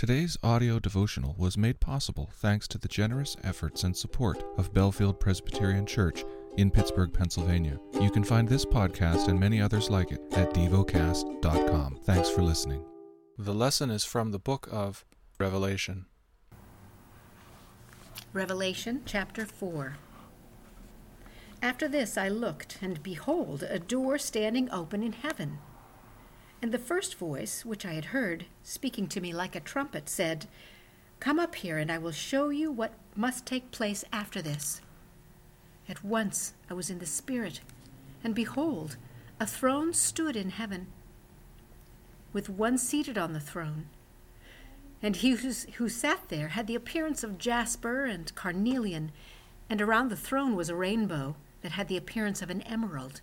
Today's audio devotional was made possible thanks to the generous efforts and support of Bellefield Presbyterian Church in Pittsburgh, Pennsylvania. You can find this podcast and many others like it at devocast.com. Thanks for listening. The lesson is from the book of Revelation. Revelation chapter 4. After this I looked, and behold, a door standing open in heaven. And the first voice, which I had heard, speaking to me like a trumpet, said, Come up here, and I will show you what must take place after this. At once I was in the Spirit, and behold, a throne stood in heaven, with one seated on the throne. And he who sat there had the appearance of jasper and carnelian, and around the throne was a rainbow that had the appearance of an emerald.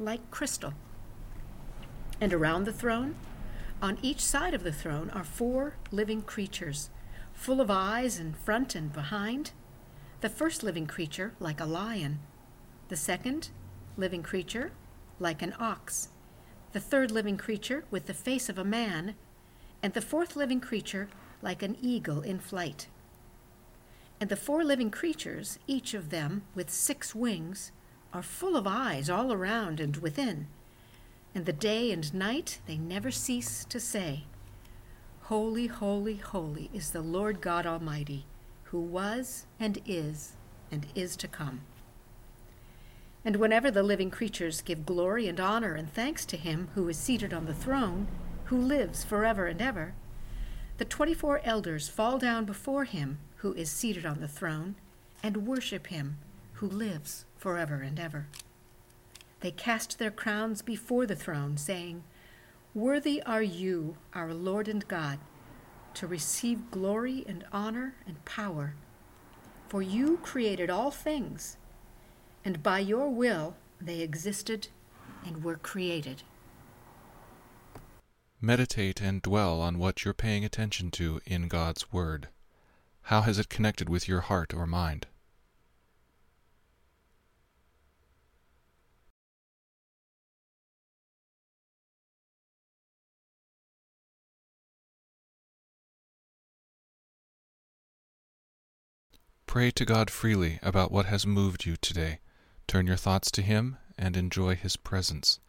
like crystal. And around the throne, on each side of the throne, are four living creatures, full of eyes in front and behind. The first living creature, like a lion. The second living creature, like an ox. The third living creature, with the face of a man. And the fourth living creature, like an eagle in flight. And the four living creatures, each of them with six wings, are full of eyes all around and within, and the day and night they never cease to say, Holy, holy, holy is the Lord God Almighty, who was and is and is to come. And whenever the living creatures give glory and honor and thanks to him who is seated on the throne, who lives forever and ever, the twenty four elders fall down before him who is seated on the throne and worship him who lives forever and ever. They cast their crowns before the throne, saying, Worthy are you, our Lord and God, to receive glory and honor and power. For you created all things, and by your will they existed and were created. Meditate and dwell on what you're paying attention to in God's Word. How has it connected with your heart or mind? Pray to God freely about what has moved you today. Turn your thoughts to Him and enjoy His presence.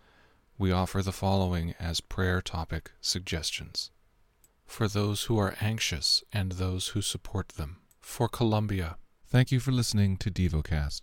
We offer the following as prayer topic suggestions for those who are anxious and those who support them. For Colombia. Thank you for listening to DevoCast.